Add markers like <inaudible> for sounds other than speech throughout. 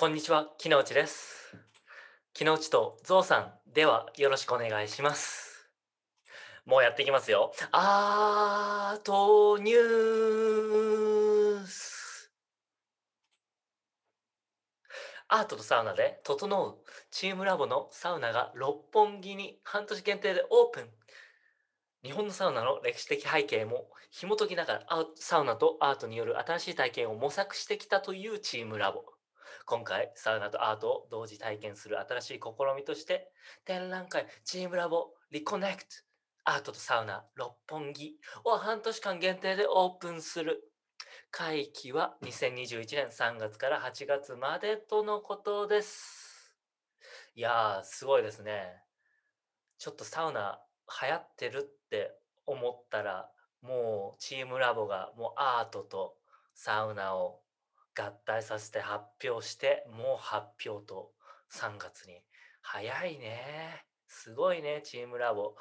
こんにちは、木之内です。木之内とゾウさん、ではよろしくお願いします。もうやっていきますよ。アートニュース。アートとサウナで整うチームラボのサウナが六本木に半年限定でオープン。日本のサウナの歴史的背景も紐解きながらアウサウナとアートによる新しい体験を模索してきたというチームラボ。今回サウナとアートを同時体験する新しい試みとして展覧会チームラボリコネクト。アートとサウナ六本木を半年間限定でオープンする。会期は2021年3月から8月までとのことです。いやーすごいですね。ちょっとサウナ流行ってるって思ったらもうチームラボがもうアートとサウナを合体させて発表してもう発表と3月に。早いね。すごいねチームラボ。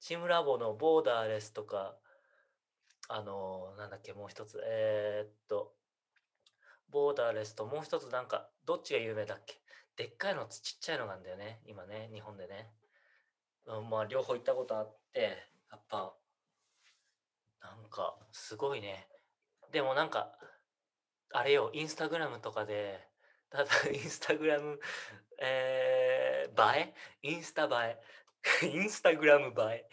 チームラボのボーダーレスとかあのーなんだっけもう一つ。えーっとボーダーレスともう一つなんかどっちが有名だっけ？でっかいのとちっちゃいのがんだよね今ね日本でね、うん、まあ両方行ったことあってやっぱなんかすごいね。でもなんかあれよ、インスタグラムとかで、ただインスタグラム、えー、映え？インスタ映え。<laughs> インスタグラム映え。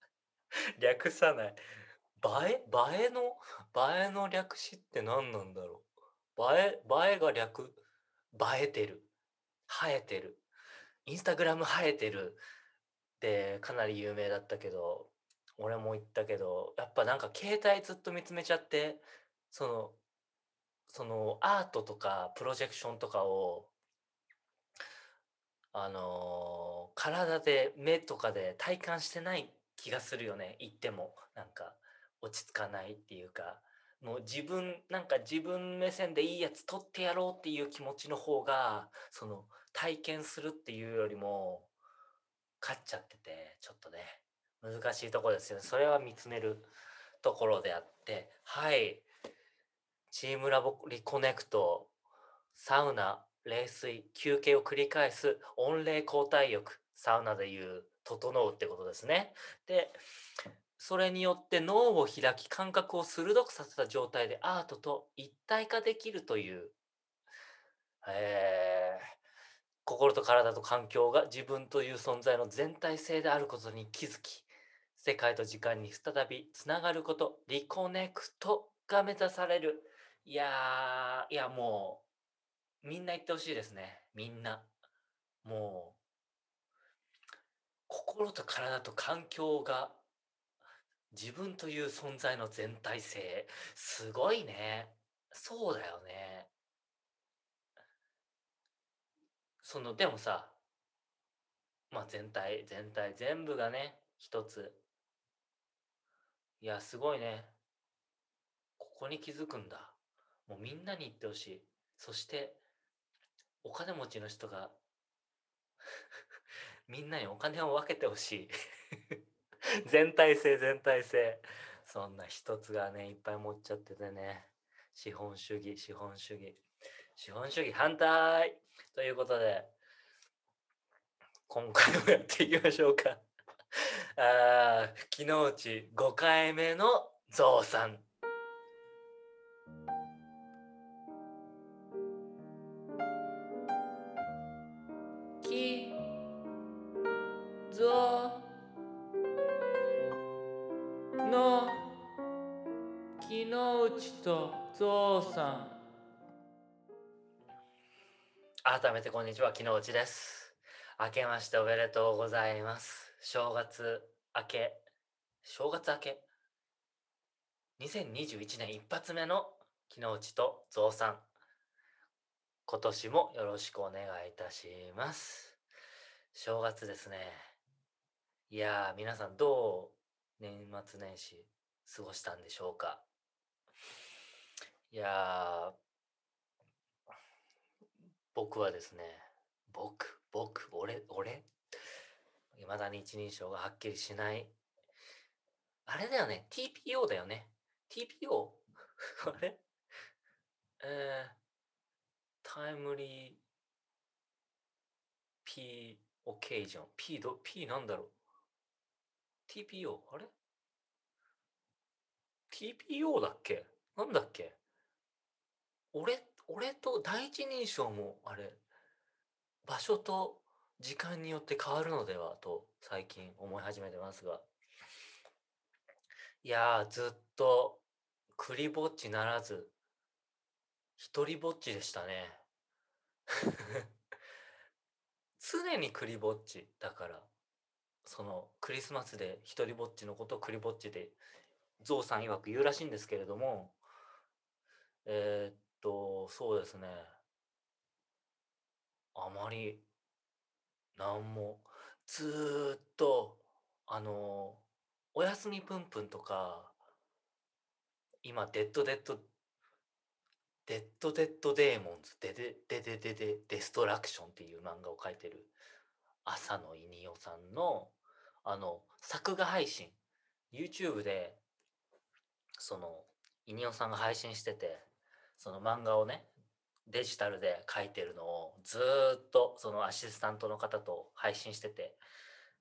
<laughs> 略さない。映え？映えの、映えの略詞って何なんだろう？映え、映えが略、映えてる。生えてる。インスタグラム生えてる。ってかなり有名だったけど、俺も言ったけど、やっぱなんか携帯ずっと見つめちゃって、その、そのアートとかプロジェクションとかをあの体で目とかで体感してない気がするよね。言ってもなんか落ち着かないっていうか。もう自分なんか自分目線でいいやつ撮ってやろうっていう気持ちの方がその体験するっていうよりも勝っちゃっててちょっとね。難しいとこですよね。それは見つめるところであって。はい。チームラボリコネクト、サウナ、冷水、休憩を繰り返す温冷交代浴、サウナでいう整うってことですね。で、それによって脳を開き感覚を鋭くさせた状態でアートと一体化できるという、えー心と体と環境が自分という存在の全体性であることに気づき、世界と時間に再びつながること、リコネクトが目指される。いや、いやもう、みんな言ってほしいですね。みんな。もう、心と体と環境が自分という存在の全体性。すごいね。そうだよね。その、でもさ、まあ全体、全体、全部がね、一つ。いや、すごいね。ここに気づくんだ。もうみんなに言ってほしい。そして、お金持ちの人が、<laughs> みんなにお金を分けてほしい。<laughs> 全体性、全体性。そんな一つがね、いっぱい持っちゃっててね。資本主義、資本主義。資本主義反対ということで、今回もやっていきましょうか。あー昨日うち5回目のゾウてこんにちは木の内です。明けましておめでとうございます。正月明け。正月明け？2021年一発目の木の内とゾウさん。今年もよろしくお願いいたします。正月ですね。いやー、皆さんどう年末年始過ごしたんでしょうか？いやー、僕はですね、僕、僕、俺、俺？いまだに一人称がはっきりしない。あれだよね、TPO だよね。TPO? <laughs> あれ？えー、タイムリー P オケージョン P ど P なんだろう？TPO あれ？TPO だっけ？なんだっけ？俺？俺と第一人称もあれ場所と時間によって変わるのではと最近思い始めてますが。いやずっとクリぼっちならず一人ぼっちでしたね。<laughs> 常にクリぼっちだからそのクリスマスで一人ぼっちのことをクリぼっちでゾウさん曰く言うらしいんですけれどもえーっとそうですね。あまりなんもずーっとあのおやすみぷんぷんとか今デッドデッドデッドデッドデーモンズデデデデデデデストラクションっていう漫画を描いてる朝野いにおさんのあの作画配信。YouTube でそのいにおさんが配信してて。その漫画をねデジタルで描いてるのをずっとそのアシスタントの方と配信してて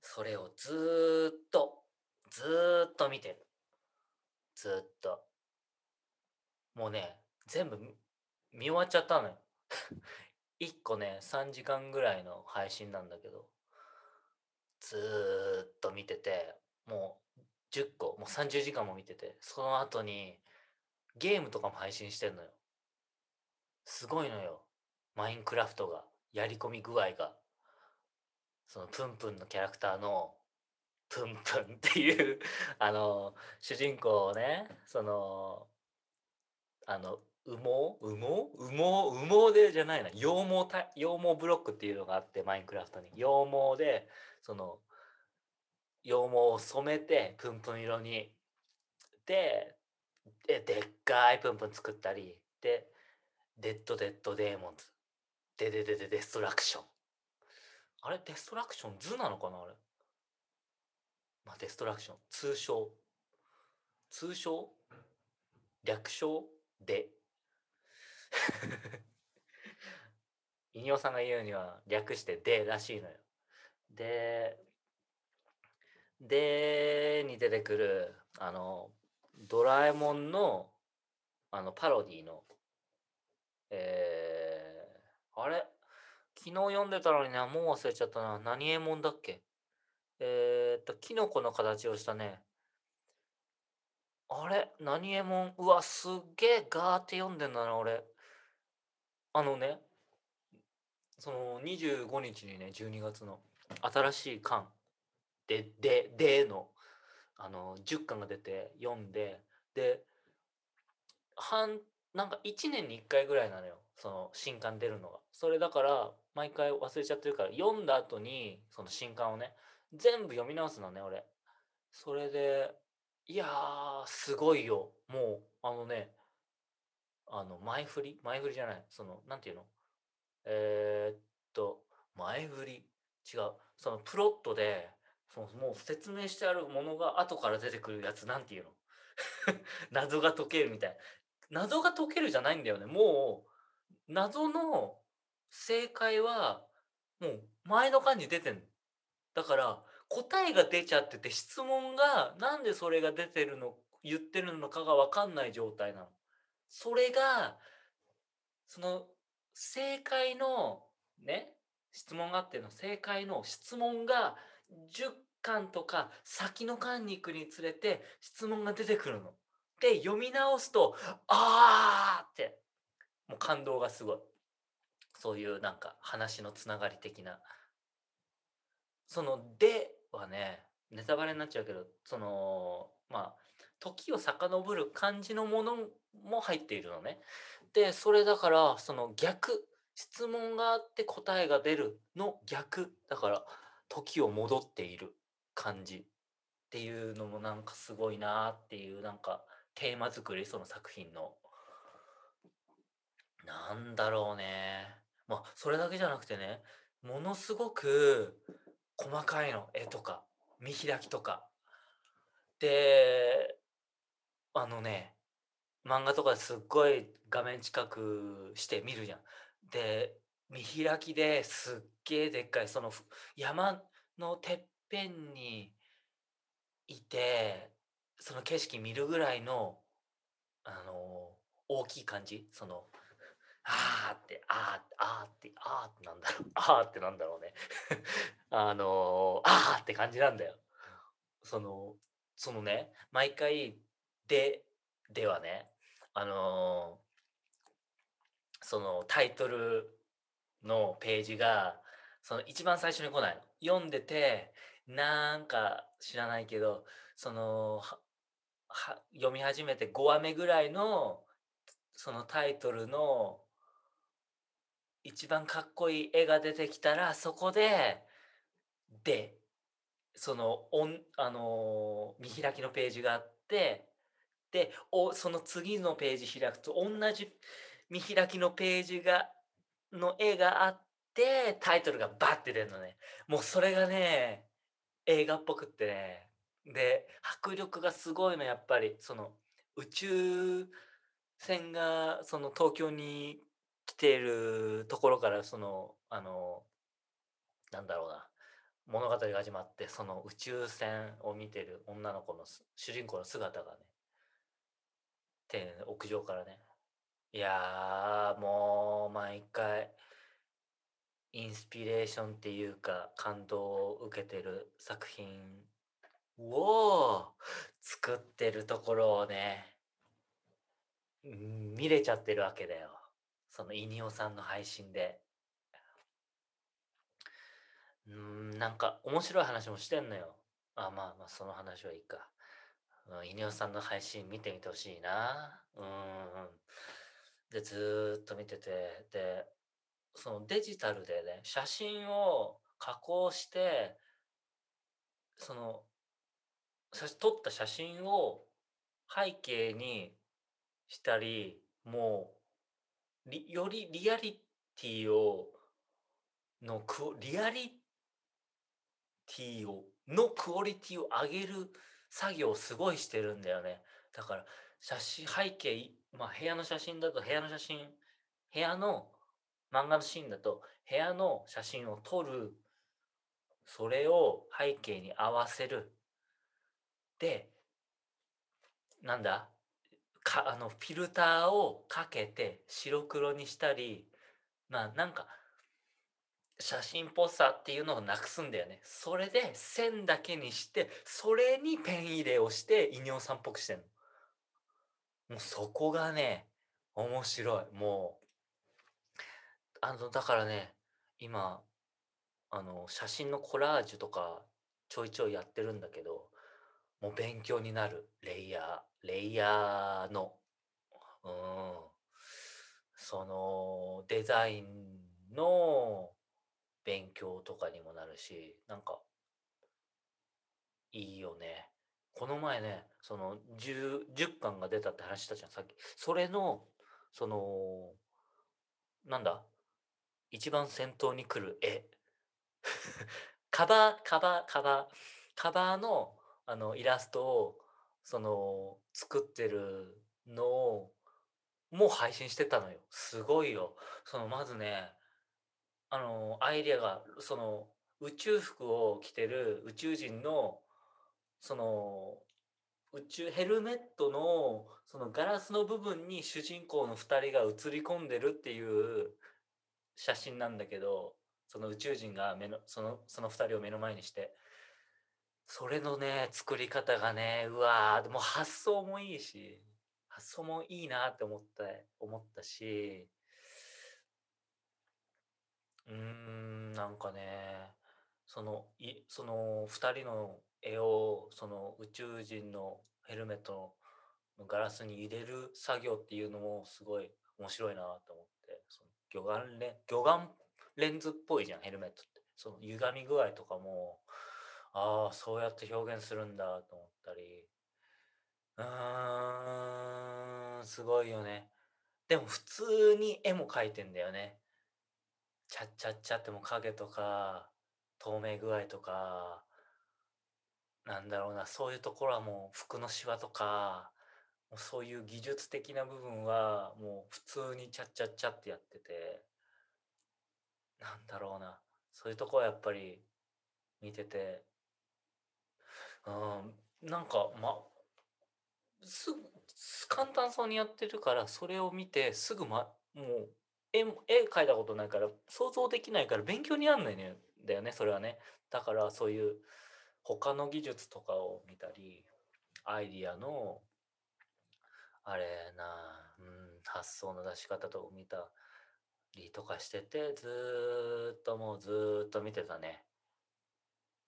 それをずっとずっと見てる。ずっと。もうね全部見終わっちゃったのよ。<laughs> 1個ね3時間ぐらいの配信なんだけどずっと見ててもう10個もう30時間も見ててその後にゲームとかも配信してんのよ。すごいのよ。マインクラフトがやり込み具合が。そのプンプンのキャラクターのプンプンっていう <laughs> あの主人公をねそのあの羽毛？羽毛？羽毛？羽毛でじゃないな。羊毛た羊毛ブロックっていうのがあってマインクラフトに。羊毛でその羊毛を染めてプンプン色に。でででっかいプンプン作ったり。でデッドデッドデーモンズででででデストラクションあれ？デストラクション図なのかな？あれ？まあデストラクション通称。通称？略称で。<laughs> イニオさんが言うには略して「で」らしいのよ。で「で」に出てくるあのドラえもんのあのパロディのえー、あれ？昨日読んでたのになもう忘れちゃったな。何えもんだっけ？えー、っとキノコの形をしたね。あれ？何えもんうわすげえガーって読んでんだな俺。あのねその25日にね12月の新しい巻。でででのあの10巻が出て読んでで半なんか1年に1回ぐらいなのよその新刊出るのが。それだから毎回忘れちゃってるから読んだ後にその新刊をね全部読み直すのね俺。それでいやーすごいよ。もうあのねあの前振り？前振りじゃない。そのなんていうの？えー、っと前振り。違う。そのプロットでそのもう説明してあるものが後から出てくるやつなんていうの？<laughs> 謎が解けるみたい謎が解けるじゃないんだよねもう謎の正解はもう前の間に出てんだから答えが出ちゃってて質問がなんでそれが出てるの言ってるのかが分かんない状態なの。それがその正解のね質問があっての正解の質問が10巻とか先の巻に行くにつれて質問が出てくるの。で読み直すとあーってもう感動がすごい。そういうなんか話のつながり的な。その「で」はねネタバレになっちゃうけどそのまあ時を遡る感じのものも入っているのね。でそれだからその逆質問があって答えが出るの逆だから時を戻っている感じっていうのもなんかすごいなっていうなんかテーマ作りその作品の。なんだろうね。まあそれだけじゃなくてねものすごく細かいの絵とか見開きとか。であのね漫画とかすっごい画面近くして見るじゃん。で、見開きですっげえでっかい、その山のてっぺんにいて、その景色見るぐらいの、あの、大きい感じ、その、<laughs> あーって、あーあーって、あーってなんだろう、<laughs> あーってなんだろうね。<laughs> あの、あーって感じなんだよ。その、そのね、毎回、で、ではね、あの、そのタイトルのページが、その一番最初に来ないの。読んでて、なんか知らないけど、その、読み始めて5話目ぐらいの、そのタイトルの一番かっこいい絵が出てきたら、そこで、で、その、おんあの、見開きのページがあって、で、おその次のページ開くと同じ見開きのページがの絵があって、タイトルがバッて出るのね。もうそれがね、映画っぽくってね。で、迫力がすごいのやっぱり、その宇宙船がその東京に来ているところからその、あの、なんだろうな、物語が始まって、その宇宙船を見てる女の子の主人公の姿がね、て屋上からね。いや、もう毎回インスピレーションっていうか、感動を受けてる作品を作ってるところをね、見れちゃってるわけだよ。そのイニオさんの配信で。うん、なんか面白い話もしてんのよ。あ、まあまあ、その話はいいか。うん、イニオさんの配信見てみてほしいな。うん。で、ずっと見てて、で、そのデジタルでね、写真を加工して、その、撮った写真を背景にしたり、もう、よりリアリティを、のクオリアリティをのクオリティを上げる作業をすごいしてるんだよね。だから、写真背景、まあ、部屋の写真だと部屋の写真部屋の漫画のシーンだと部屋の写真を撮る、それを背景に合わせる。で、なんだ？か、あの、フィルターをかけて白黒にしたり、まあなんか、写真っぽさっていうのをなくすんだよね。それで線だけにして、それにペン入れをしてイニョンさんっぽくしてんの。もうそこがね、面白い。もう、あの、だからね、今、あの、写真のコラージュとかちょいちょいやってるんだけど、もう勉強になる。レイヤー、レイヤーの、うん、そのデザインの勉強とかにもなるし、なんか、いいよね。この前ね、その10、10巻が出たって話したじゃん、さっき。それの、その、なんだ？一番先頭に来る絵。<laughs> カバー、カバー、カバー、カバーのあのイラストを、その、作ってるのを、もう配信してたのよ。すごいよ。その、まずね、あの、アイデアが、その、宇宙服を着てる宇宙人のその宇宙ヘルメットのそのガラスの部分に主人公の2人が映り込んでるっていう写真なんだけどその宇宙人が目のそのその2人を目の前にしてそれのね作り方がねうわーでも発想もいいし発想もいいなって思った思ったし。うーんなんかねそのいその2人の絵をその宇宙人のヘルメットのガラスに入れる作業っていうのもすごい面白いなと思ってその魚眼レ魚眼レンズっぽいじゃんヘルメットって。その歪み具合とかもああそうやって表現するんだと思ったり。うーんすごいよね。でも普通に絵も描いてんだよね。チャッチャッチャっても影とか透明具合とかなんだろうな、そういうところはもう服のシワとか、もうそういう技術的な部分はもう普通にチャッチャッチャってやってて、なんだろうなそういうとこはやっぱり見ててうん。なんかますぐ簡単そうにやってるからそれを見てすぐまもう絵絵描いたことないから想像できないから勉強になんないんだよねそれはね。だからそういう他の技術とかを見たりアイディアのあれな、うん、発想の出し方とか見たりとかしててずっともうずっと見てたね。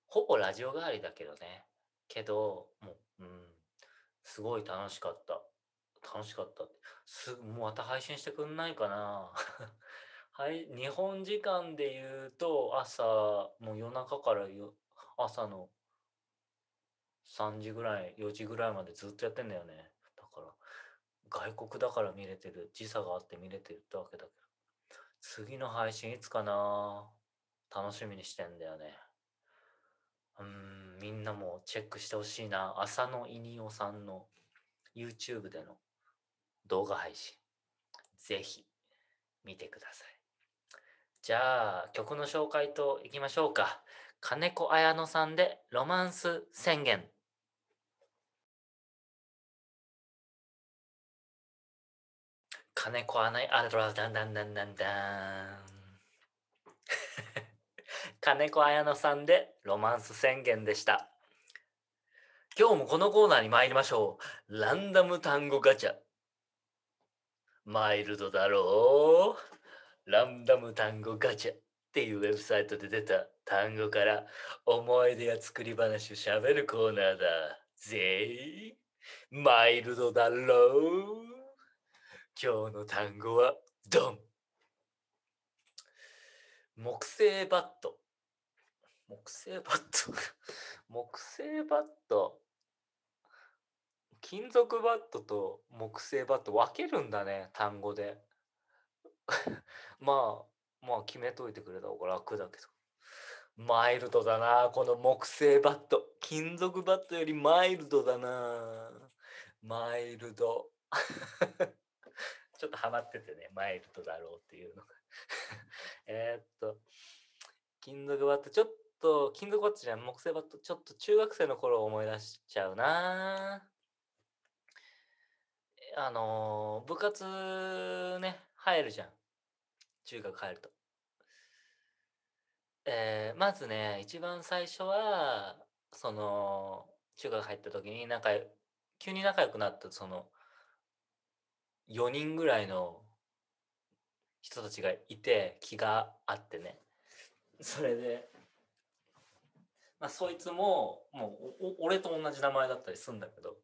ほぼラジオ代わりだけどね。けどもう、うん、すごい楽しかった。楽しかったって。すもうまた配信してくんないかな。<laughs> はい日本時間で言うと朝もう夜中からよ朝の3時ぐらい4時ぐらいまでずっとやってんだよね。だから外国だから見れてる時差があって見れてるってわけだけど。次の配信いつかな。楽しみにしてんだよね。うんみんなもチェックしてほしいな。浅野いにおさんの YouTube での動画配信。ぜひ見てください。じゃあ曲の紹介といきましょうか。金子綾乃さんでロマンス宣言。金子あないあらだんだんだんだんだん金子綾乃さんでロマンス宣言でした。今日もこのコーナーに参りましょう。ランダム単語ガチャ。マイルドだろう？ランダム単語ガチャ。っていうウェブサイトで出た単語から思い出や作り話をしゃべるコーナーだ。ぜマイルドだろう？今日の単語はドン。木製バット。木製バット。<laughs> 木製バット。金属バットと木製バット分けるんだね単語で。<laughs> まあまあ決めといてくれた方が楽だけど。マイルドだなこの木製バット。金属バットよりマイルドだな。マイルド。<laughs> ちょっとハマっててね、マイルドだろうっていうのが。えっと、金属バット、ちょっと、金属バットじゃん、木製バット、ちょっと中学生の頃を思い出しちゃうなあのー、部活ね、入るじゃん。中学入ると。えー、まずね、一番最初は、その、中学入った時に仲急に仲良くなった、その、4人ぐらいの人たちがいて気があってねそれで、あ、そいつももう俺と同じ名前だったりするんだけど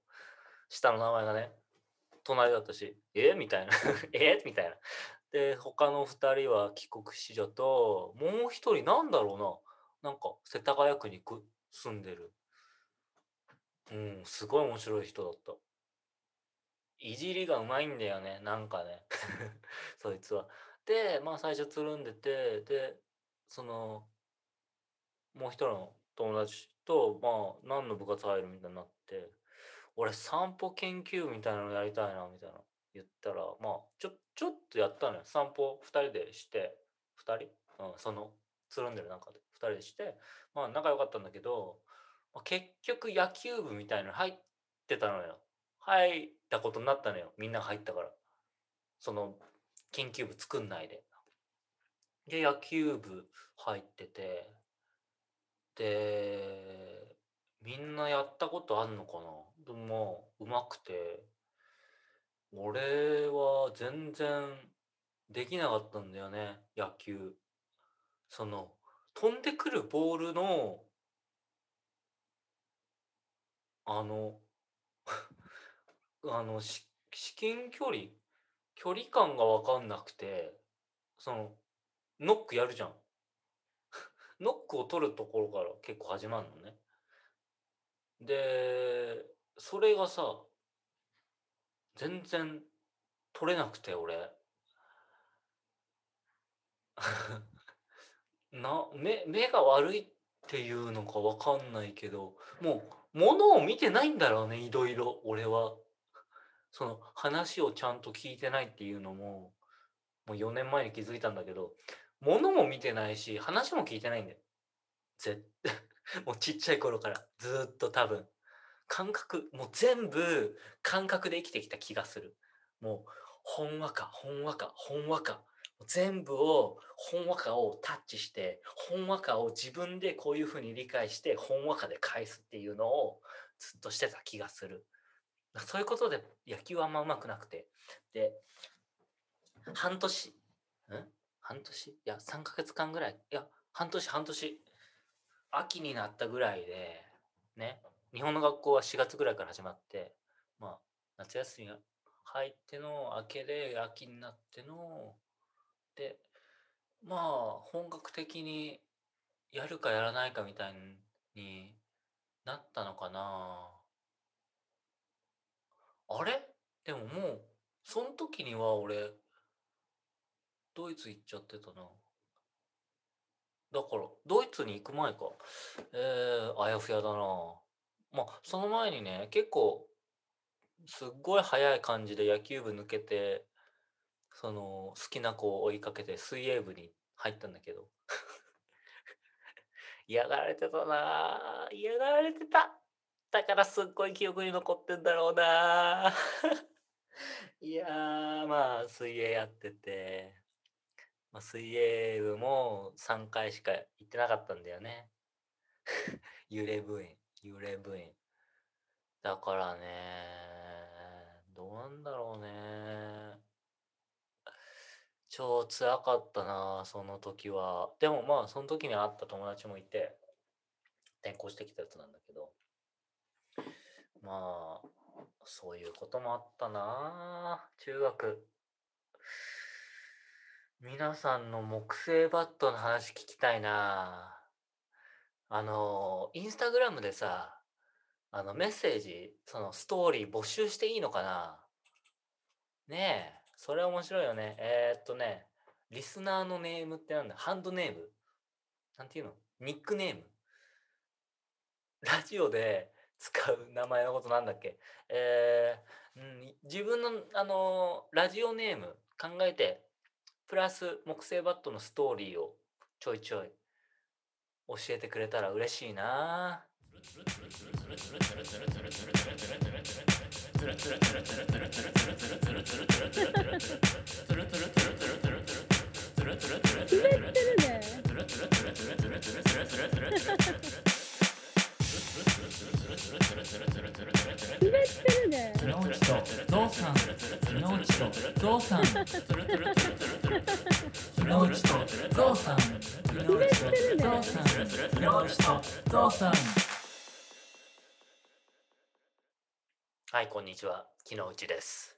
下の名前がね隣だったし「え？みたいな「<laughs> え？みたいな。で他の2人は帰国子女ともう1人なんだろうななんか世田谷区に住んでるうんすごい面白い人だった。いじりがうまいんだよねなんかね <laughs> そいつは。でまあ最初つるんでてでそのもう一人の友達とまあ何の部活入るみたいになって俺散歩研究みたいなのやりたいなみたいな言ったらまあちょちょっとやったのよ。散歩2人でして2人、うん、そのつるんでる中で。2人でしてまあ仲良かったんだけど、まあ、結局野球部みたいなの入ってたのよ。入ったことになったのよ。みんな入ったから。その研究部作んないで。で野球部入っててでみんなやったことあんのかな？でもうまくて。俺は全然できなかったんだよね野球。その飛んでくるボールのあの <laughs> あの、至近距離？距離感が分かんなくて、その、ノックやるじゃん。ノックを取るところから結構始まるのね。で、それがさ、全然取れなくて俺。<laughs> な、目目が悪いっていうのか分かんないけど、もう物を見てないんだろうね、いろいろ俺は。その話をちゃんと聞いてないっていうのも、もう4年前に気づいたんだけど、物も見てないし、話も聞いてないんだよ。ぜ <laughs> もうちっちゃい頃からずっと多分。感覚、もう全部感覚で生きてきた気がする。もう、ほんわか、ほんわか、ほんわか。全部を、ほんわかをタッチして、ほんわかを自分でこういう風に理解して、ほんわかで返すっていうのをずっとしてた気がする。そういうことで野球はあんま上手くなくて。で、半年、ん？半年？いや、3ヶ月間ぐらい。いや、半年、半年。秋になったぐらいで、ね、日本の学校は4月ぐらいから始まって、まあ、夏休みが入っての明けで秋になっての、で、まあ、本格的にやるかやらないかみたいになったのかな。あれ？でももう、その時には俺、ドイツ行っちゃってたな。だから、ドイツに行く前か。えー、あやふやだな。まあ、その前にね、結構、すっごい早い感じで野球部抜けて、その、好きな子を追いかけて水泳部に入ったんだけど。<laughs> 嫌がられてたな。嫌がられてた。だからすっごい記憶に残ってんだろうな。<laughs> いや、まあ、水泳やってて、まあ、水泳部も3回しか行ってなかったんだよね。<laughs> 幽霊部員、幽霊部員。だからね、どうなんだろうね。超辛かったな、その時は。でもまあ、その時に会った友達もいて、転校してきたやつなんだけど。まあ、そういうこともあったな中学。皆さんの木製バットの話聞きたいな。あの、インスタグラムでさ、あの、メッセージ、そのストーリー募集していいのかな？ねえ、それ面白いよね。えー、っとね、リスナーのネームってなんだ？ハンドネーム？なんていうの？ニックネーム？ラジオで使う名前のことなんだっけ？えー、うん、自分の、あのラジオネーム考えて、プラス木製バットのストーリーをちょいちょい教えてくれたら嬉しいな。はい、こん？にちは。木之内です。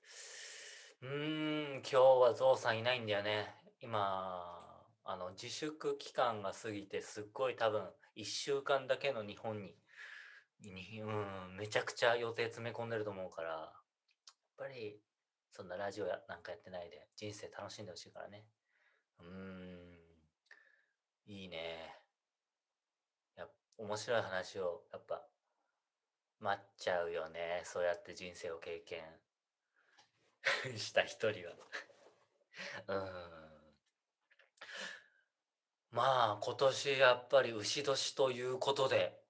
うーん、今日はゾウさん？いないん？だよね。今、あの、自粛期間が過ぎて、すっごい多分、1週間だけの日本、にうん、めちゃくちゃ予定詰め込んでると思うから、やっぱり、そんなラジオやなんかやってないで、人生楽しんでほしいからね。うん、いいね。や面白い話を、やっぱ、待っちゃうよね。そうやって人生を経験 <laughs> した一人は。<laughs> うん。まあ、今年やっぱり牛年ということで、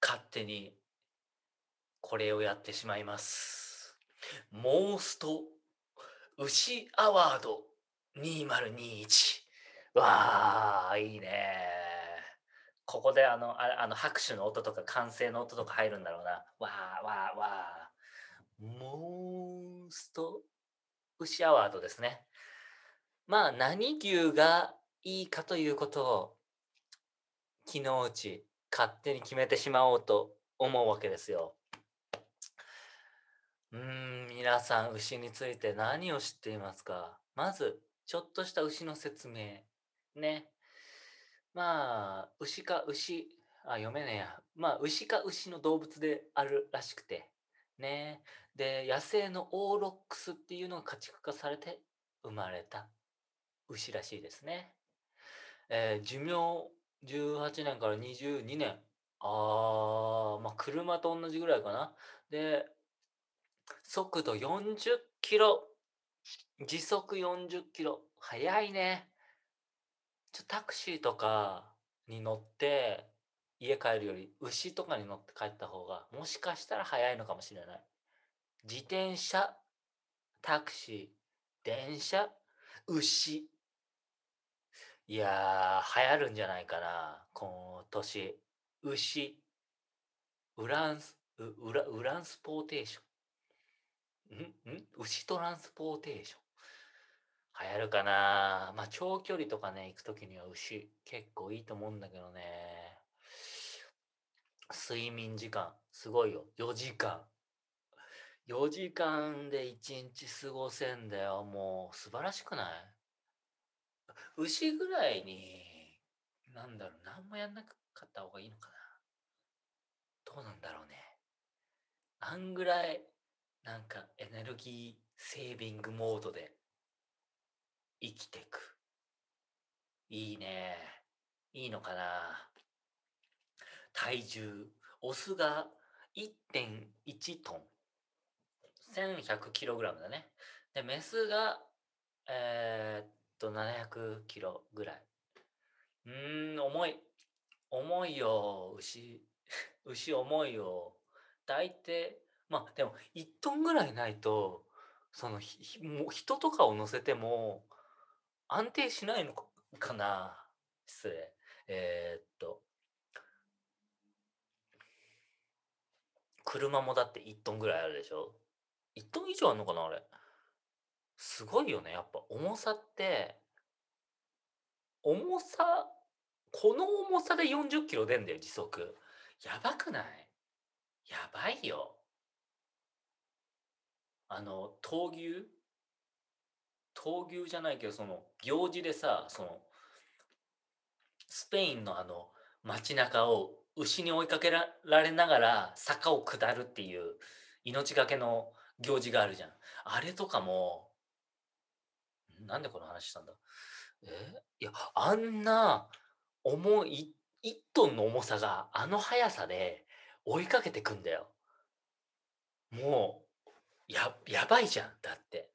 勝手にこれをやってしまいます。モースト牛アワード2021。わあ、いいね。ここであの、ああの拍手の音とか歓声の音とか入るんだろうな。わーわーわー。モースト牛アワードですね。まあ、何牛がいいかということを、昨日うち勝手に決めてしまおうと思うわけですよ。うーん、皆さん牛について何を知っていますか？まず、ちょっとした牛の説明。ね。まあ、牛か牛、あ、読めねえや。まあ、牛か牛の動物であるらしくて。ね。で、野生のオーロックスっていうのが家畜化されて生まれた牛らしいですね。えー寿命18年から22年。あー、まあ、車と同じぐらいかな。で、速度40キロ。時速40キロ。速いね。ちょタクシーとかに乗って家帰るより牛とかに乗って帰った方がもしかしたら早いのかもしれない。自転車、タクシー、電車、牛。いやー、流行るんじゃないかな、今年。牛。ウランス、ウラウランスポーテーション。んん？牛トランスポーテーション。流行るかなまあ長距離とかね、行くときには牛結構いいと思うんだけどね。睡眠時間、すごいよ。4時間。4時間で1日過ごせんだよ。もう素晴らしくない？牛ぐらいに、なんだろう、何もやんなかった方がいいのかな。どうなんだろうね。あんぐらい、なんかエネルギーセービングモードで生きてく。いいね。いいのかな。体重、オスが1.1トン。1100キログラムだね。で、メスが、えー、と、700キロぐらい。うーん、重い。重いよ、牛。<laughs> 牛重いよ。大抵、まあでも1トンぐらいないと、そのひもう人とかを乗せても安定しないのかな失礼。えーっと、車もだって1トンぐらいあるでしょ ?1 トン以上あんのかなあれ。すごいよね。やっぱ重さって、重さ、この重さで40キロ出んだよ、時速。やばくない？やばいよ。あの、闘牛？闘牛じゃないけど、その、行事でさ、その、スペインのあの、街中を牛に追いかけられながら坂を下るっていう命がけの行事があるじゃん。あれとかも、なんでこの話したんだ？え？いや、あんな重い、1トンの重さがあの速さで追いかけてくんだよ。もう、や、やばいじゃん。だって。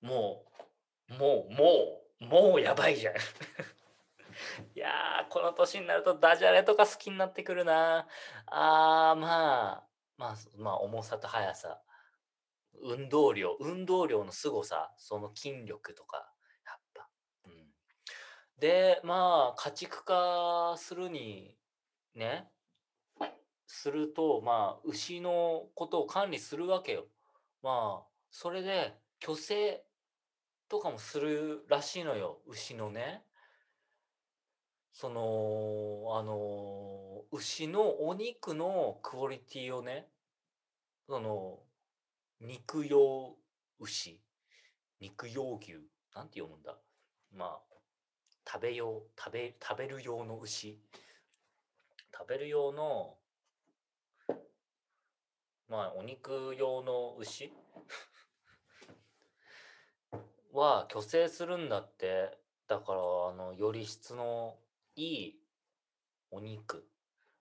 もう、もう、もう、もうやばいじゃん。<laughs> いや、この年になるとダジャレとか好きになってくるな。あー、まあ、まあ、まあ、重さと速さ。運動量、運動量の凄さ、その筋力とか、やっぱ。うん。で、まあ、家畜化するに、ね、すると、まあ、牛のことを管理するわけよ。まあ、それで、去勢とかもするらしいのよ、牛のね。その、あの、牛のお肉のクオリティをね、その、肉用牛、肉用牛、なんて読むんだ？まあ、食べ用、食べ、食べる用の牛？食べる用の、まあ、お肉用の牛？<laughs> は去勢するんだって。だから、あの、より質のいいお肉。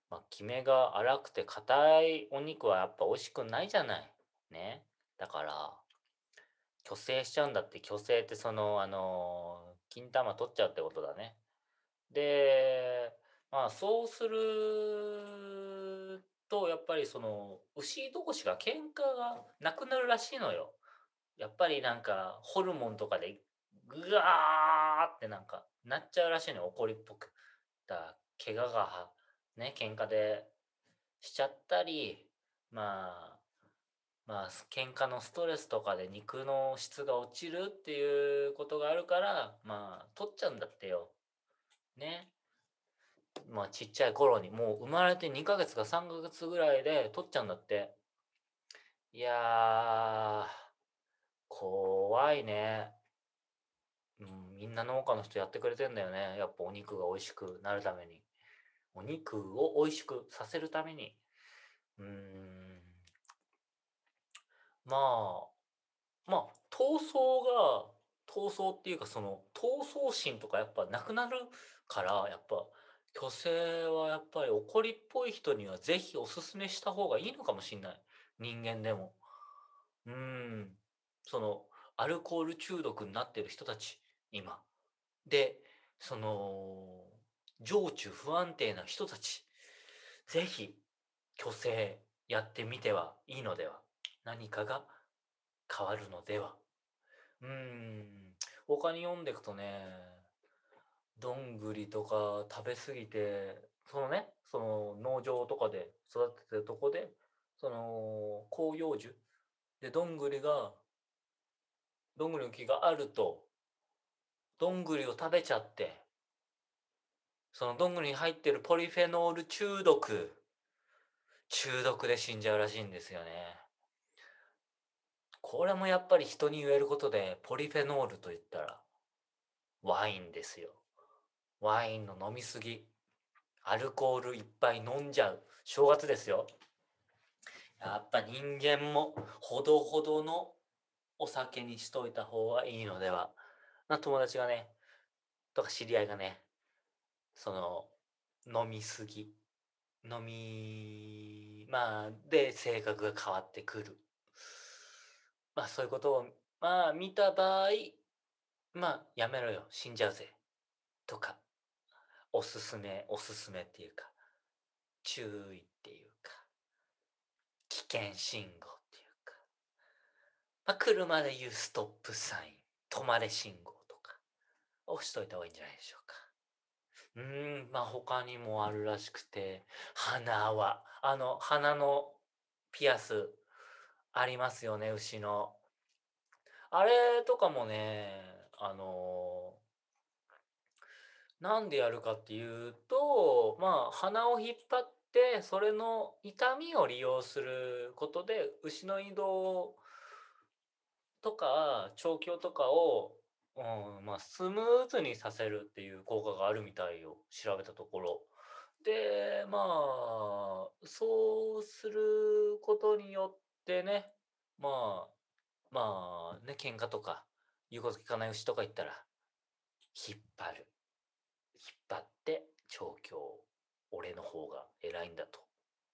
まあ、きめが粗くて硬いお肉はやっぱ美味しくないじゃない。ね。だから、去勢しちゃうんだって、去勢ってその、あの、金玉取っちゃうってことだね。で、まあ、そうすると、やっぱりその、牛同士が喧嘩がなくなるらしいのよ。やっぱりなんか、ホルモンとかで、ぐわーってなんか、なっちゃうらしいのよ、怒りっぽく。だ怪我が、ね、喧嘩でしちゃったり、まあ、まあ、喧嘩のストレスとかで肉の質が落ちるっていうことがあるから、まあ、取っちゃうんだってよ。ね。まあ、ちっちゃい頃に、もう生まれて2ヶ月か3ヶ月ぐらいで取っちゃうんだって。いやー、怖いね。うん、みんな農家の人やってくれてんだよね。やっぱお肉が美味しくなるために。お肉を美味しくさせるために。うーん。まあ、まあ、闘争が、闘争っていうかその、闘争心とかやっぱなくなるから、やっぱ、虚勢はやっぱり怒りっぽい人にはぜひおすすめした方がいいのかもしんない。人間でも。うん。その、アルコール中毒になってる人たち、今。で、その情緒不安定な人たちぜひ虚勢やってみてはいいのでは何かが変わるのでは。うーん。他に読んでいくとねどんぐりとか食べ過ぎてそのねその農場とかで育ててるとこでその広葉樹でどんぐりがどんぐりの木があるとどんぐりを食べちゃってそのどんぐりに入ってるポリフェノール中毒中毒で死んじゃうらしいんですよね。これもやっぱり人に言えることでポリフェノールと言ったらワインですよ。ワインの飲みすぎ。アルコールいっぱい飲んじゃう。正月ですよ。やっぱ人間もほどほどのお酒にしといた方がいいのでは。な友達がねとか知り合いがねその飲みすぎ。飲みまあで性格が変わってくる。まあそういうことをまあ見た場合まあやめろよ死んじゃうぜとかおすすめおすすめっていうか注意っていうか危険信号っていうか、まあ、車で言うストップサイン止まれ信号とか押しといた方がいいんじゃないでしょうか。うんまあ他にもあるらしくて鼻はあの鼻のピアスありますよね牛のあれとかもねあのなんでやるかっていうとまあ鼻を引っ張ってそれの痛みを利用することで牛の移動とか調教とかを、うんまあ、スムーズにさせるっていう効果があるみたいよ調べたところ。でまあそうすることによってでねまあまあね喧嘩とか言うこと聞かない牛とか言ったら引っ張る。引っ張って調教俺の方が偉いんだと。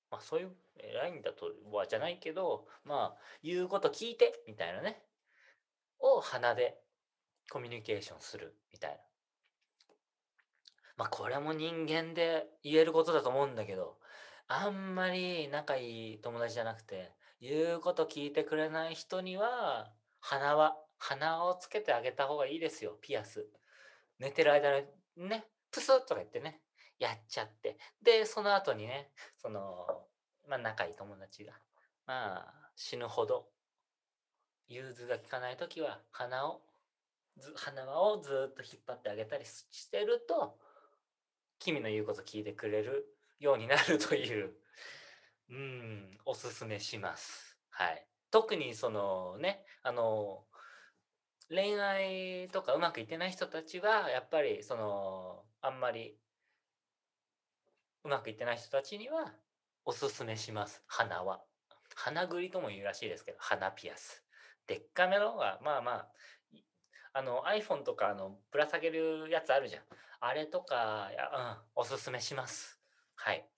まあそういう偉いんだとはじゃないけどまあ言うこと聞いてみたいなね。を鼻でコミュニケーションするみたいな。まあこれも人間で言えることだと思うんだけどあんまり仲いい友達じゃなくて言うこと聞いてくれない人には鼻は鼻をつけてあげた方がいいですよピアス。寝てる間にねプスッとか言ってねやっちゃって。でその後にねそのまあ仲いい友達がまあ死ぬほど融通が利かない時は鼻を鼻輪をずっと引っ張ってあげたりしてると君の言うこと聞いてくれるようになるという。うん。おすすめします。はい。特にそのねあの恋愛とかうまくいってない人たちはやっぱりそのあんまりうまくいってない人たちにはおすすめします。鼻は。鼻ぐりとも言うらしいですけど鼻ピアス。でっかめの方がまあまああの iPhone とかあのぶら下げるやつあるじゃん。あれとか、うん、おすすめします。はい。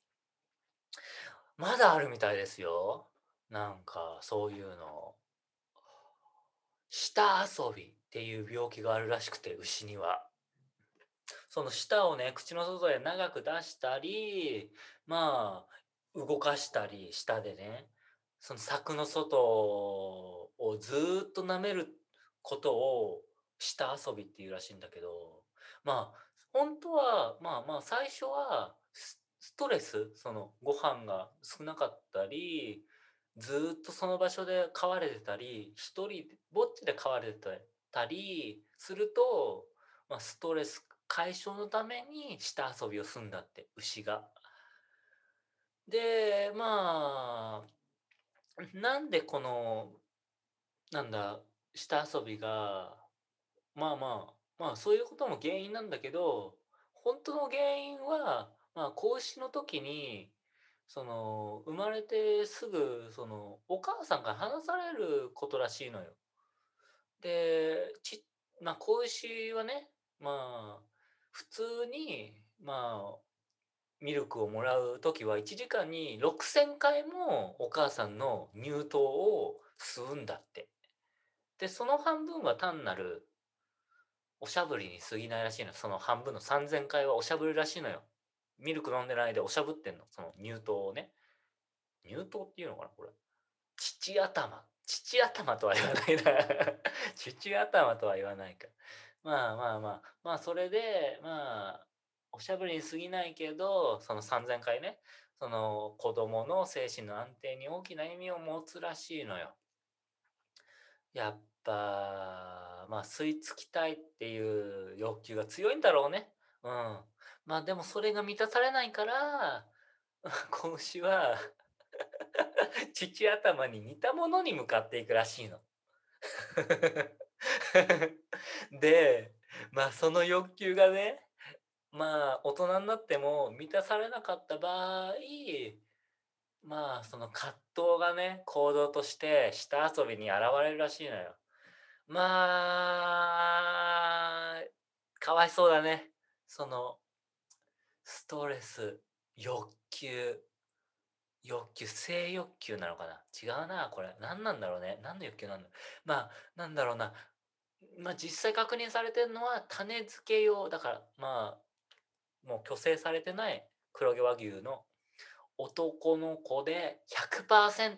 まだあるみたいですよ。なんかそういうの。舌遊びっていう病気があるらしくて牛には。その舌をね口の外で長く出したりまあ動かしたり舌でね。その柵の外をずっと舐めることを舌遊びっていうらしいんだけどまあ本当はまあまあ最初はストレス？そのご飯が少なかったりずっとその場所で飼われてたり一人ぼっちで飼われてたりすると、まあ、ストレス解消のために舌遊びをすんだって牛が。でまあなんでこのなんだ舌遊びがまあまあまあそういうことも原因なんだけど本当の原因はまあ子牛の時にその生まれてすぐそのお母さんから離されることらしいのよ。でちまあ子牛はねまあ普通にまあミルクをもらう時は1時間に6,000回もお母さんの乳糖を吸うんだって。でその半分は単なるおしゃぶりに過ぎないらしいのその半分の3000回はおしゃぶりらしいのよミルク飲んでないでおしゃぶってんの？その乳糖をね。乳糖っていうのかなこれ。父頭。父頭とは言わないな。<laughs> 父頭とは言わないか。まあまあまあ。まあそれでまあおしゃぶりに過ぎないけどその3000回ね。その子供の精神の安定に大きな意味を持つらしいのよ。やっぱまあ吸い付きたいっていう欲求が強いんだろうね。うん。まあでもそれが満たされないから <laughs> 今週は <laughs> 父頭に似たものに向かっていくらしいの。<laughs> でまあその欲求がねまあ大人になっても満たされなかった場合まあその葛藤がね行動として下遊びに現れるらしいのよ。まあかわいそうだね。そのストレス欲求。欲求性欲求なのかな？違うなこれ。何なんだろうね？何の欲求なんだ？まあなんだろうな。まあ実際確認されてるのは種付け用。だからまあもう虚勢されてない黒毛和牛の男の子で100%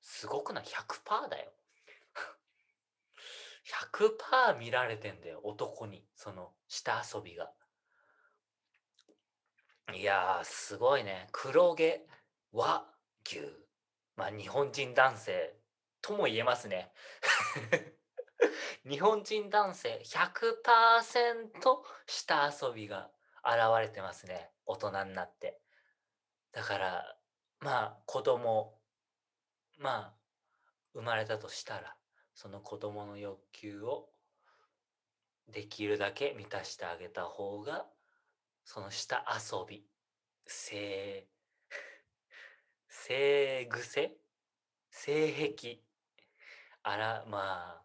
すごくない？100%だよ。<laughs> 100%見られてんだよ男に。その下遊びが。いやーすごいね。黒毛和牛。まあ日本人男性とも言えますね。<laughs> 日本人男性100%下遊びが現れてますね。大人になって。だからまあ子供まあ生まれたとしたらその子供の欲求をできるだけ満たしてあげた方がその下遊び。性性 <laughs> 癖？性癖？あらまあ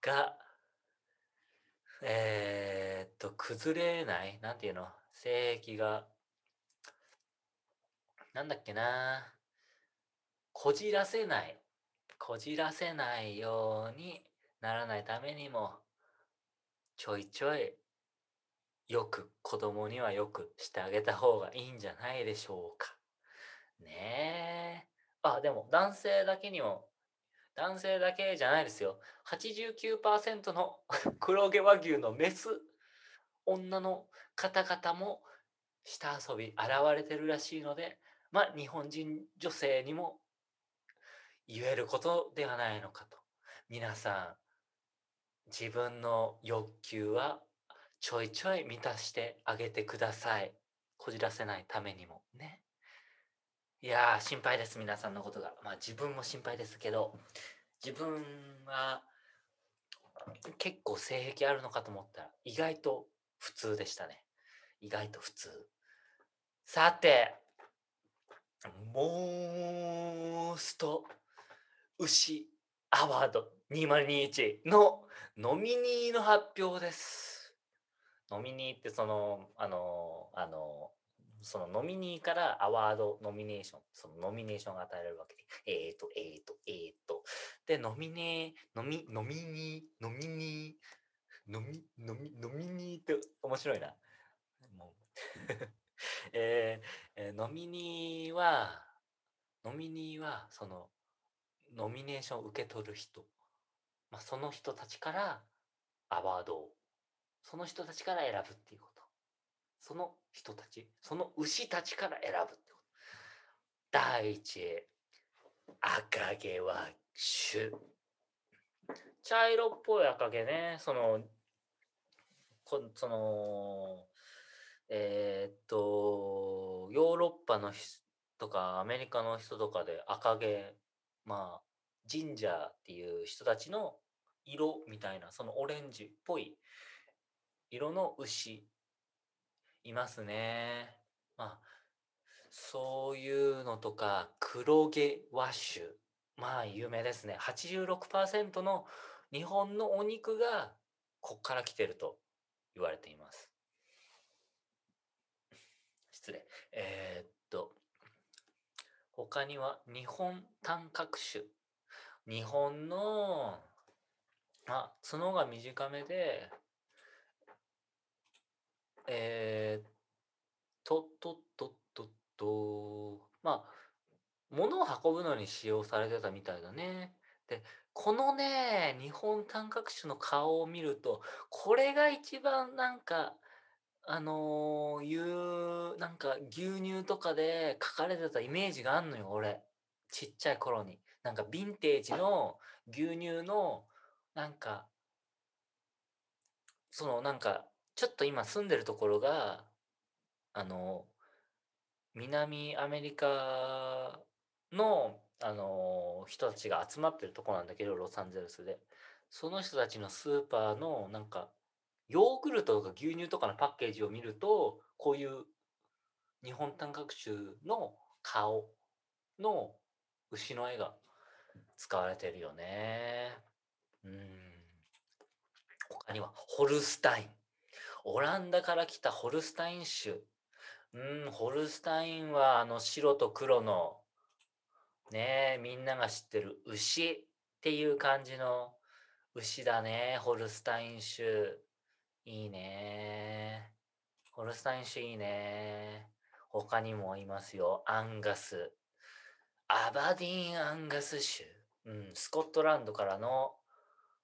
がえー、っと崩れない？なんていうの？性癖が。なんだっけな。こじらせない。こじらせないようにならないためにもちょいちょいよく子供にはよくしてあげた方がいいんじゃないでしょうか。ねえ。あ、でも男性だけにも、男性だけじゃないですよ。89%の <laughs> 黒毛和牛のメス、女の方々も下遊び現れてるらしいので、まあ日本人女性にも言えることではないのかと。皆さん、自分の欲求はちょいちょい満たしてあげてください。こじらせないためにもね。いやー、心配です、皆さんのことが。まあ自分も心配ですけど、自分は結構性癖あるのかと思ったら、意外と普通でしたね。意外と普通。さて、モースト牛アワード2021のノミニーの発表です。nominee ってその、あの、あの、そのノミニーからアワード、ノミネーション、そのノミネーションが与えられるわけで、<laughs> えーと、えーと、えーと。で、ノミネー、ノミ、 nominee、nominee、ノミ、ノミ、 nominee って面白いな。もう <laughs> えーえー nominee は、 nominee は、その、ノミネーションを受け取る人、まあ、その人たちからアワードを、その人たちから選ぶっていうこと。その人たち、その牛たちから選ぶってこと。第一位、赤毛は種。茶色っぽい赤毛ね、その、こその、えーっと、ヨーロッパの人とかアメリカの人とかで赤毛、まあ、ジンジャーっていう人たちの色みたいな、そのオレンジっぽい色の牛、いますね。まあ、そういうのとか、黒毛和種。まあ、有名ですね。86%の日本のお肉がこっから来てると言われています。失礼。えーっと、他には日本単角種。日本のまあ、角が短めで、えー、とっとっとっとと、まあ、物を運ぶのに使用されてたみたいだね。で、このね、日本短角種の顔を見ると、これが一番なんか、あのー、いう、なんか牛乳とかで書かれてたイメージがあんのよ、俺。ちっちゃい頃に。なんかヴィンテージの牛乳の、なんか、そのなんか、ちょっと今住んでるところが、あの、南アメリカの、あの、人たちが集まってるとこなんだけど、ロサンゼルスで。その人たちのスーパーの、なんか、ヨーグルトとか牛乳とかのパッケージを見ると、こういう日本短角種の顔の牛の絵が使われてるよね。うん。他には、ホルスタイン。オランダから来たホルスタイン種。うん、ホルスタインはあの白と黒の、ね、みんなが知ってる牛っていう感じの牛だね。ホルスタイン種。いいね。ホルスタイン種いいね。他にもいますよ。アンガス。アバディーン・アンガス種。うん、スコットランドからの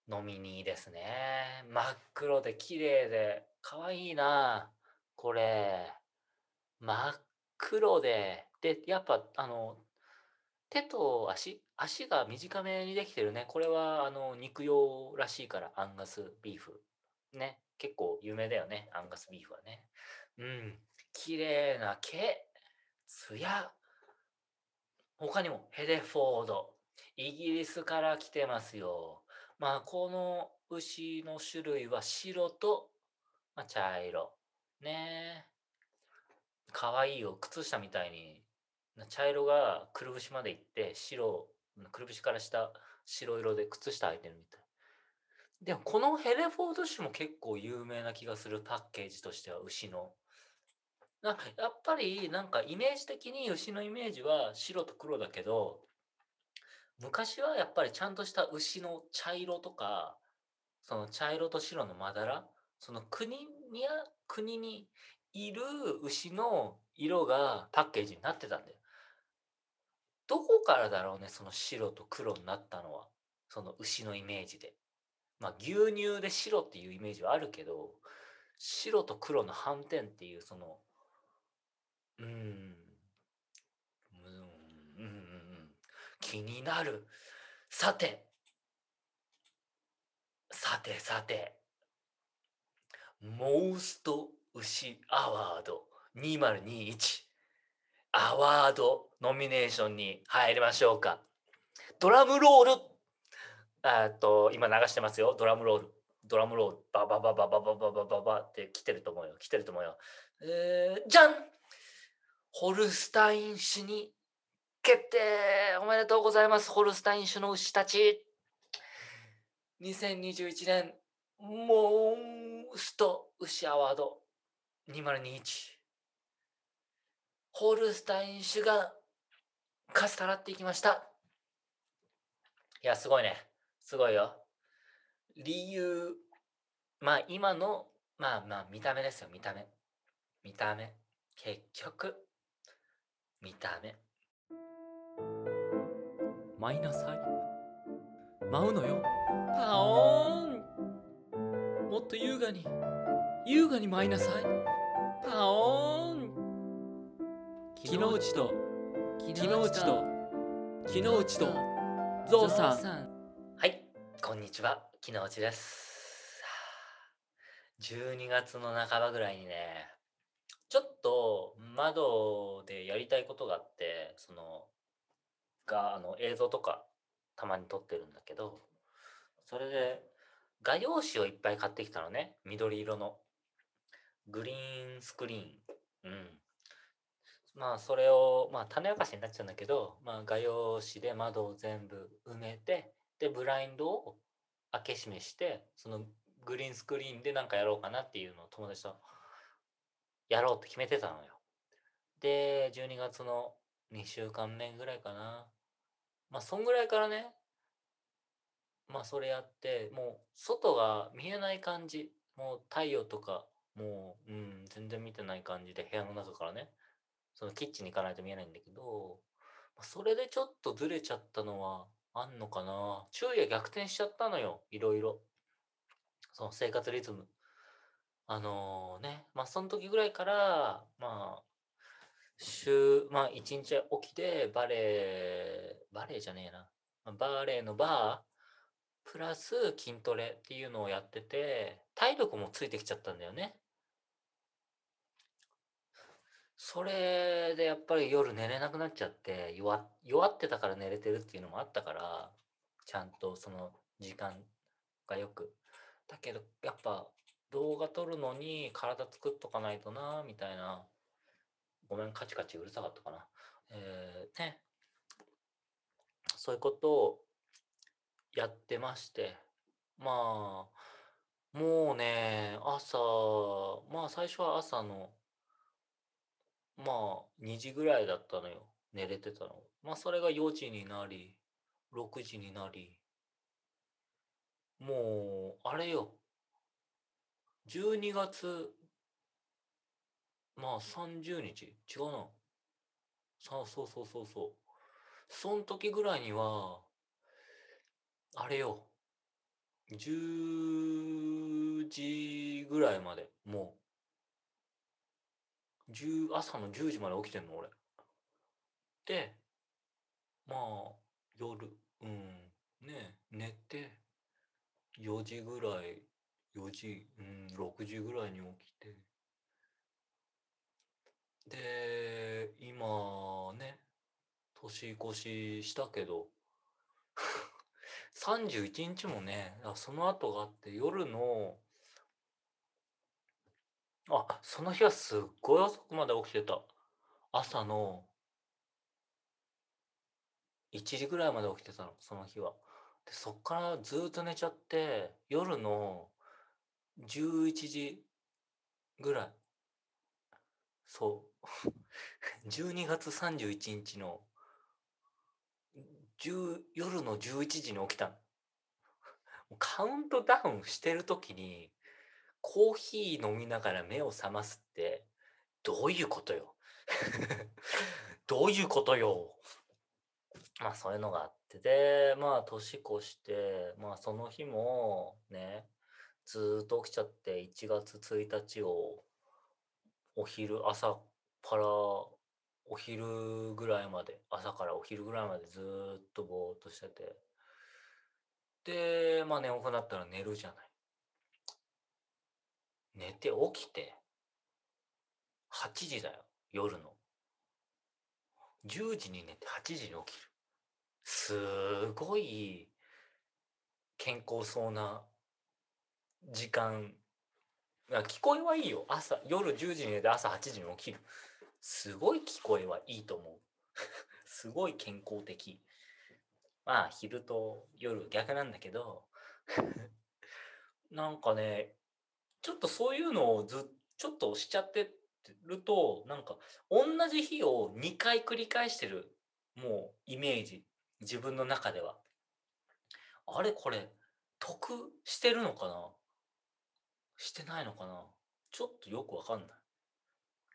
ノミニーですね。真っ黒で綺麗で、可愛いいな。これ。真っ黒で。で、やっぱ、あの、手と足、足が短めにできてるね。これは、あの、肉用らしいから、アンガスビーフ。ね。結構有名だよね。アンガスビーフはね。うん。綺麗な毛。ツヤ。他にもヘレフォード。イギリスから来てますよ。まあ、この牛の種類は白と、まあ、茶色。ねえ。かわいいよ。靴下みたいに。茶色がくるぶしまで行って、白、くるぶしから下、白色で靴下履いてるみたい。でも、このヘレフォード種も結構有名な気がする。パッケージとしては、牛の。なやっぱりなんかイメージ的に牛のイメージは白と黒だけど昔はやっぱりちゃんとした牛の茶色とかその茶色と白のまだらその国に国にいる牛の色がパッケージになってたんだよ。どこからだろうねその白と黒になったのはその牛のイメージで。まあ牛乳で白っていうイメージはあるけど白と黒の斑点っていうその。うん、うん、うん。気になる。さて。さてさて。モースト牛アワード2021アワードノミネーションに入りましょうか。ドラムロールあーっと、今流してますよ。ドラムロール。ドラムロール。ババババババババババって来てると思うよ。来てると思うよ。えー、じゃんホルスタイン種に決定おめでとうございますホルスタイン種の牛たち2021年モンスト牛アワード2021ホルスタイン種がかすたらっていきました。いやすごいね。すごいよ。理由まあ今のまあまあ見た目ですよ。見た目。見た目。結局見た目。舞いなさい舞うのよ。パオーンもっと優雅に優雅に舞いなさい。パオーン。木之内と木之内と木之内とゾウさん。はいこんにちは。木之内です。12月の半ばぐらいにねちょっと窓でやりたいことがあって、その、が、あの、映像とかたまに撮ってるんだけど、それで、画用紙をいっぱい買ってきたのね。緑色の。グリーンスクリーン。うん。まあ、それを、まあ、種明かしになっちゃうんだけど、まあ、画用紙で窓を全部埋めて、で、ブラインドを開け閉めして、そのグリーンスクリーンでなんかやろうかなっていうのを友達とやろうって決めてたのよ。で、12月の2週間目ぐらいかな。まあ、そんぐらいからね、まあそれやってもう外が見えない感じ。もう太陽とかもう、うん、全然見てない感じで部屋の中からね。そのキッチンに行かないと見えないんだけどそれでちょっとずれちゃったのはあんのかな。昼夜逆転しちゃったのよいろいろ。その生活リズム。あのねまあその時ぐらいからまあ週まあ一日起きてバレーバレーじゃねえな。まあバレーのバープラス筋トレっていうのをやってて体力もついてきちゃったんだよね。それでやっぱり夜寝れなくなっちゃって弱弱ってたから寝れてるっていうのもあったからちゃんとその時間がよく。だけどやっぱ動画撮るのに体作っとかないとなみたいなごめんカチカチうるさかったかな。えー、ね。そういうことをやってまして。まあもうね朝まあ最初は朝のまあ2時ぐらいだったのよ。寝れてたの。まあそれが4時になり6時になり。もうあれよ。12月まあ30日？違うな。さあそうそうそうそう。そん時ぐらいにはあれよ。10時ぐらいまでもう。10朝の10時まで起きてんの俺。でまあ夜うんね寝て4時ぐらい4時うん6時ぐらいに起きて。で今ね年越ししたけど。<laughs> 31日もねあその後があって夜のあその日はすっごい遅くまで起きてた。朝の1時ぐらいまで起きてたのその日は。でそっからずっと寝ちゃって夜の11時ぐらい。そう。<laughs> 12月31日の夜の11時に起きたの。<laughs> カウントダウンしてる時にコーヒー飲みながら目を覚ますってどういうことよ。<laughs> どういうことよ。まあそういうのがあって。でまあ年越してまあその日もねずっと起きちゃって1月1日をお昼朝からお昼ぐらいまで朝からお昼ぐらいまでずっとぼーっとしてて。でまあ眠くなったら寝るじゃない。寝て起きて8時だよ夜の。10時に寝て8時に起きる。すごい健康そうな時間聞こえはいいよ。朝夜10時に寝て朝8時に起きる。すごい聞こえはいいと思う。<laughs> すごい健康的。まあ昼と夜逆なんだけど。<laughs> なんかねちょっとそういうのをずちょっとしちゃってるとなんか同じ日を2回繰り返してるもうイメージ。自分の中では。あれこれ得してるのかな？してないのかな？ちょっとよくわかんない。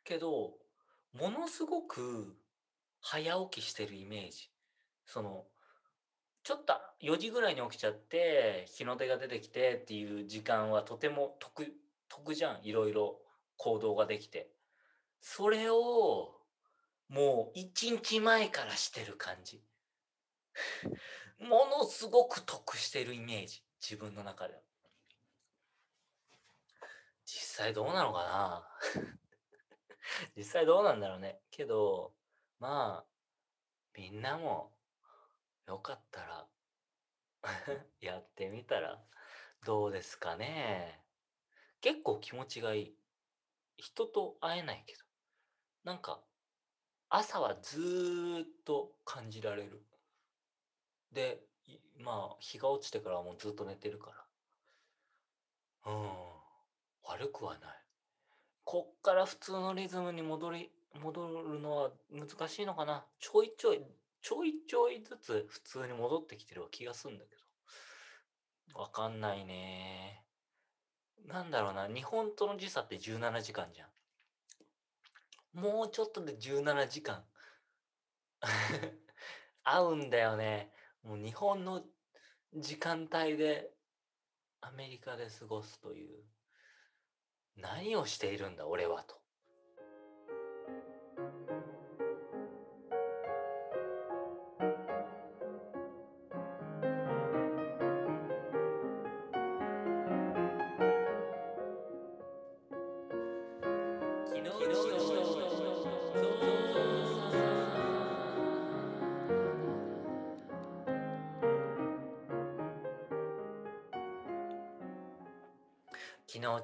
けどものすごく早起きしてるイメージ。そのちょっと4時ぐらいに起きちゃって日の出が出てきてっていう時間はとても得得じゃん。いろいろ行動ができて。それをもう1日前からしてる感じ。<laughs> ものすごく得してるイメージ。自分の中では。実際どうなのかな？実際どうなんだろうね。けどまあみんなもよかったら <laughs> やってみたらどうですかね。結構気持ちがいい。人と会えないけど。なんか朝はずっと感じられる。でまあ日が落ちてからはもうずっと寝てるから。うん。悪くはない。こっから普通のリズムに戻り戻るのは難しいのかなちょいちょいちょいちょいずつ普通に戻ってきてる気がするんだけどわかんないね。なんだろうな、日本との時差って17時間じゃん。もうちょっとで17時間。<laughs> 合うんだよね。もう日本の時間帯でアメリカで過ごすという。何をしているんだ、俺はと。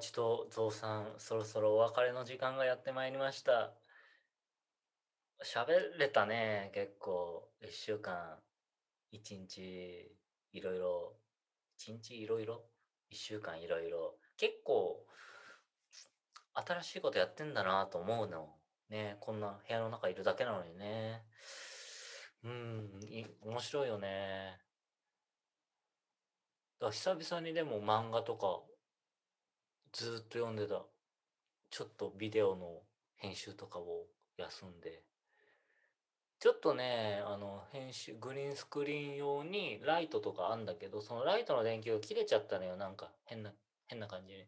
ちとゾウさんそろそろお別れの時間がやってまいりました。喋れたね結構。1週間。1日いろいろ。1日いろいろ？1週間いろいろ。結構新しいことやってんだなと思うの。ねこんな部屋の中いるだけなのにね。うんい面白いよね。だ久々にでも漫画とかずっと読んでた。ちょっとビデオの編集とかを休んで。ちょっとねあの編集グリーンスクリーン用にライトとかあんだけどそのライトの電球が切れちゃったのよなんか変な変な感じに。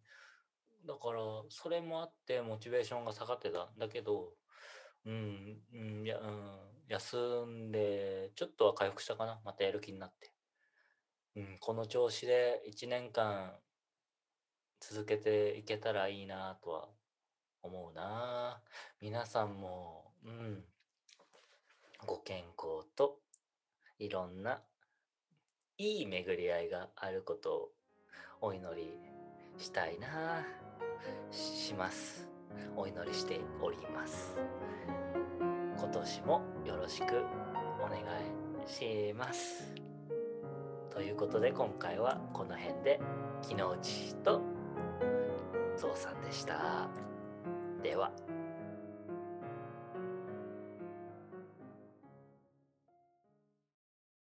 だからそれもあってモチベーションが下がってたんだけどうん、うん、や、うん、休んでちょっとは回復したかなまたやる気になって。うん、この調子で1年間続けていけたらいいなとは思うな。皆さんもうん。ご健康といろんないい巡り合いがあることをお祈りしたいなしします。お祈りしております。今年もよろしくお願いします。ということで今回はこの辺で木之内とゾウさんでした。では。